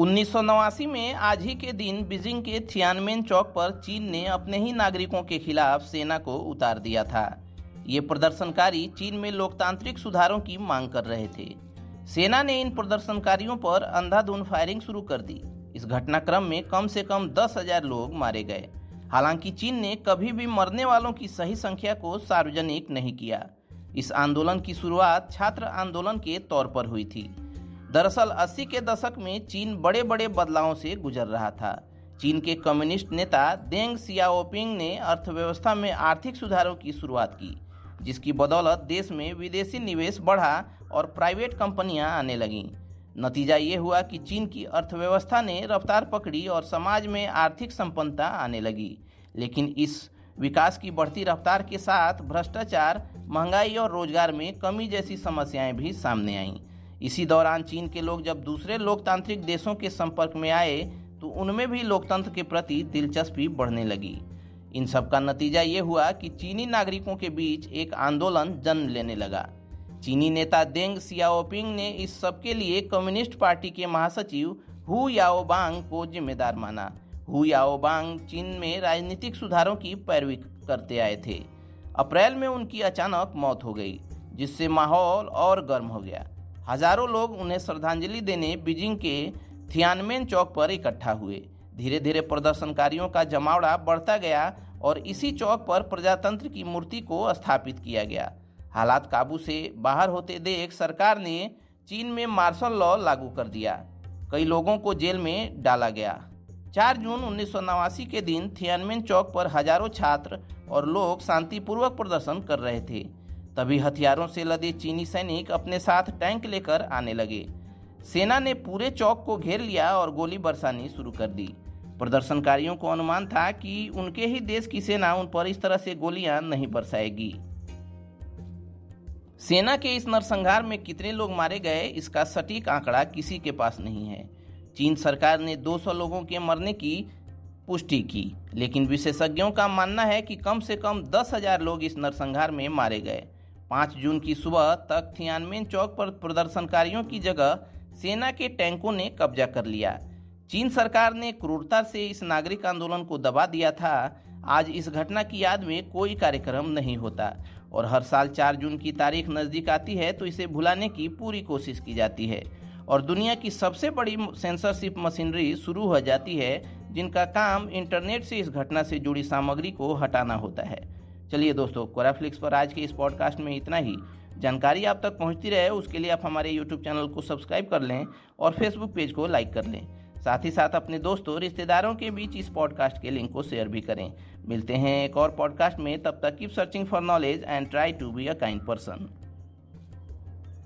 उन्नीस सौ नवासी में आज ही के दिन बीजिंग के थियानमेन चौक पर चीन ने अपने ही नागरिकों के खिलाफ सेना को उतार दिया था। ये प्रदर्शनकारी चीन में लोकतांत्रिक सुधारों की मांग कर रहे थे। सेना ने इन प्रदर्शनकारियों पर अंधाधुंध फायरिंग शुरू कर दी। इस घटनाक्रम में कम से कम दस हज़ार लोग मारे गए। हालाँकि चीन ने कभी भी मरने वालों की सही संख्या को सार्वजनिक नहीं किया। इस आंदोलन की शुरुआत छात्र आंदोलन के तौर पर हुई थी। दरअसल 80 के दशक में चीन बड़े बड़े बदलावों से गुजर रहा था। चीन के कम्युनिस्ट नेता देंग सियाओपिंग ने अर्थव्यवस्था में आर्थिक सुधारों की शुरुआत की, जिसकी बदौलत देश में विदेशी निवेश बढ़ा और प्राइवेट कंपनियाँ आने लगीं। नतीजा ये हुआ कि चीन की अर्थव्यवस्था ने रफ्तार पकड़ी और समाज में आर्थिक संपन्नता आने लगी, लेकिन इस विकास की बढ़ती रफ्तार के साथ भ्रष्टाचार, महँगाई और रोज़गार में कमी जैसी समस्याएँ भी सामने आईं। इसी दौरान चीन के लोग जब दूसरे लोकतांत्रिक देशों के संपर्क में आए तो उनमें भी लोकतंत्र के प्रति दिलचस्पी बढ़ने लगी। इन सब का नतीजा ये हुआ कि चीनी नागरिकों के बीच एक आंदोलन जन्म लेने लगा। चीनी नेता देंग सियाओपिंग ने इस सब के लिए कम्युनिस्ट पार्टी के महासचिव हु याओबांग को जिम्मेदार माना। हु याओबांग चीन में राजनीतिक सुधारों की पैरवी करते आए थे। अप्रैल में उनकी अचानक मौत हो गई, जिससे माहौल और गर्म हो गया। हज़ारों लोग उन्हें श्रद्धांजलि देने बीजिंग के थियानमेन चौक पर इकट्ठा हुए। धीरे धीरे प्रदर्शनकारियों का जमावड़ा बढ़ता गया और इसी चौक पर प्रजातंत्र की मूर्ति को स्थापित किया गया। हालात काबू से बाहर होते देख सरकार ने चीन में मार्शल लॉ लागू कर दिया। कई लोगों को जेल में डाला गया। 4 जून उन्नीस सौ नवासी के दिन थियानमेन चौक पर हज़ारों छात्र और लोग शांतिपूर्वक प्रदर्शन कर रहे थे। तभी हथियारों से लदे चीनी सैनिक अपने साथ टैंक लेकर आने लगे। सेना ने पूरे चौक को घेर लिया और गोली बरसानी शुरू कर दी। प्रदर्शनकारियों को अनुमान था कि उनके ही देश की सेना उन पर इस तरह से गोलियाँ नहीं बरसाएगी। सेना के इस नरसंहार में कितने लोग मारे गए, इसका सटीक आंकड़ा किसी के पास नहीं है। चीन सरकार ने 200 लोगों के मरने की पुष्टि की, लेकिन विशेषज्ञों का मानना है कि कम से कम दस हज़ार लोग इस नरसंहार में मारे गए। पाँच जून की सुबह तक थियानमेन चौक पर प्रदर्शनकारियों की जगह सेना के टैंकों ने कब्जा कर लिया। चीन सरकार ने क्रूरता से इस नागरिक आंदोलन को दबा दिया था। आज इस घटना की याद में कोई कार्यक्रम नहीं होता और हर साल चार जून की तारीख नज़दीक आती है तो इसे भुलाने की पूरी कोशिश की जाती है और दुनिया की सबसे बड़ी सेंसरशिप मशीनरी शुरू हो जाती है, जिनका काम इंटरनेट से इस घटना से जुड़ी सामग्री को हटाना होता है। चलिए दोस्तों, कोराफ्लिक्स पर आज के इस पॉडकास्ट में इतना ही। जानकारी आप तक पहुँचती रहे, उसके लिए आप हमारे यूट्यूब चैनल को सब्सक्राइब कर लें और फेसबुक पेज को लाइक कर लें। साथ ही साथ अपने दोस्तों, रिश्तेदारों के बीच इस पॉडकास्ट के लिंक को शेयर भी करें। मिलते हैं एक और पॉडकास्ट में, तब तक keep searching for knowledge and try to be a kind person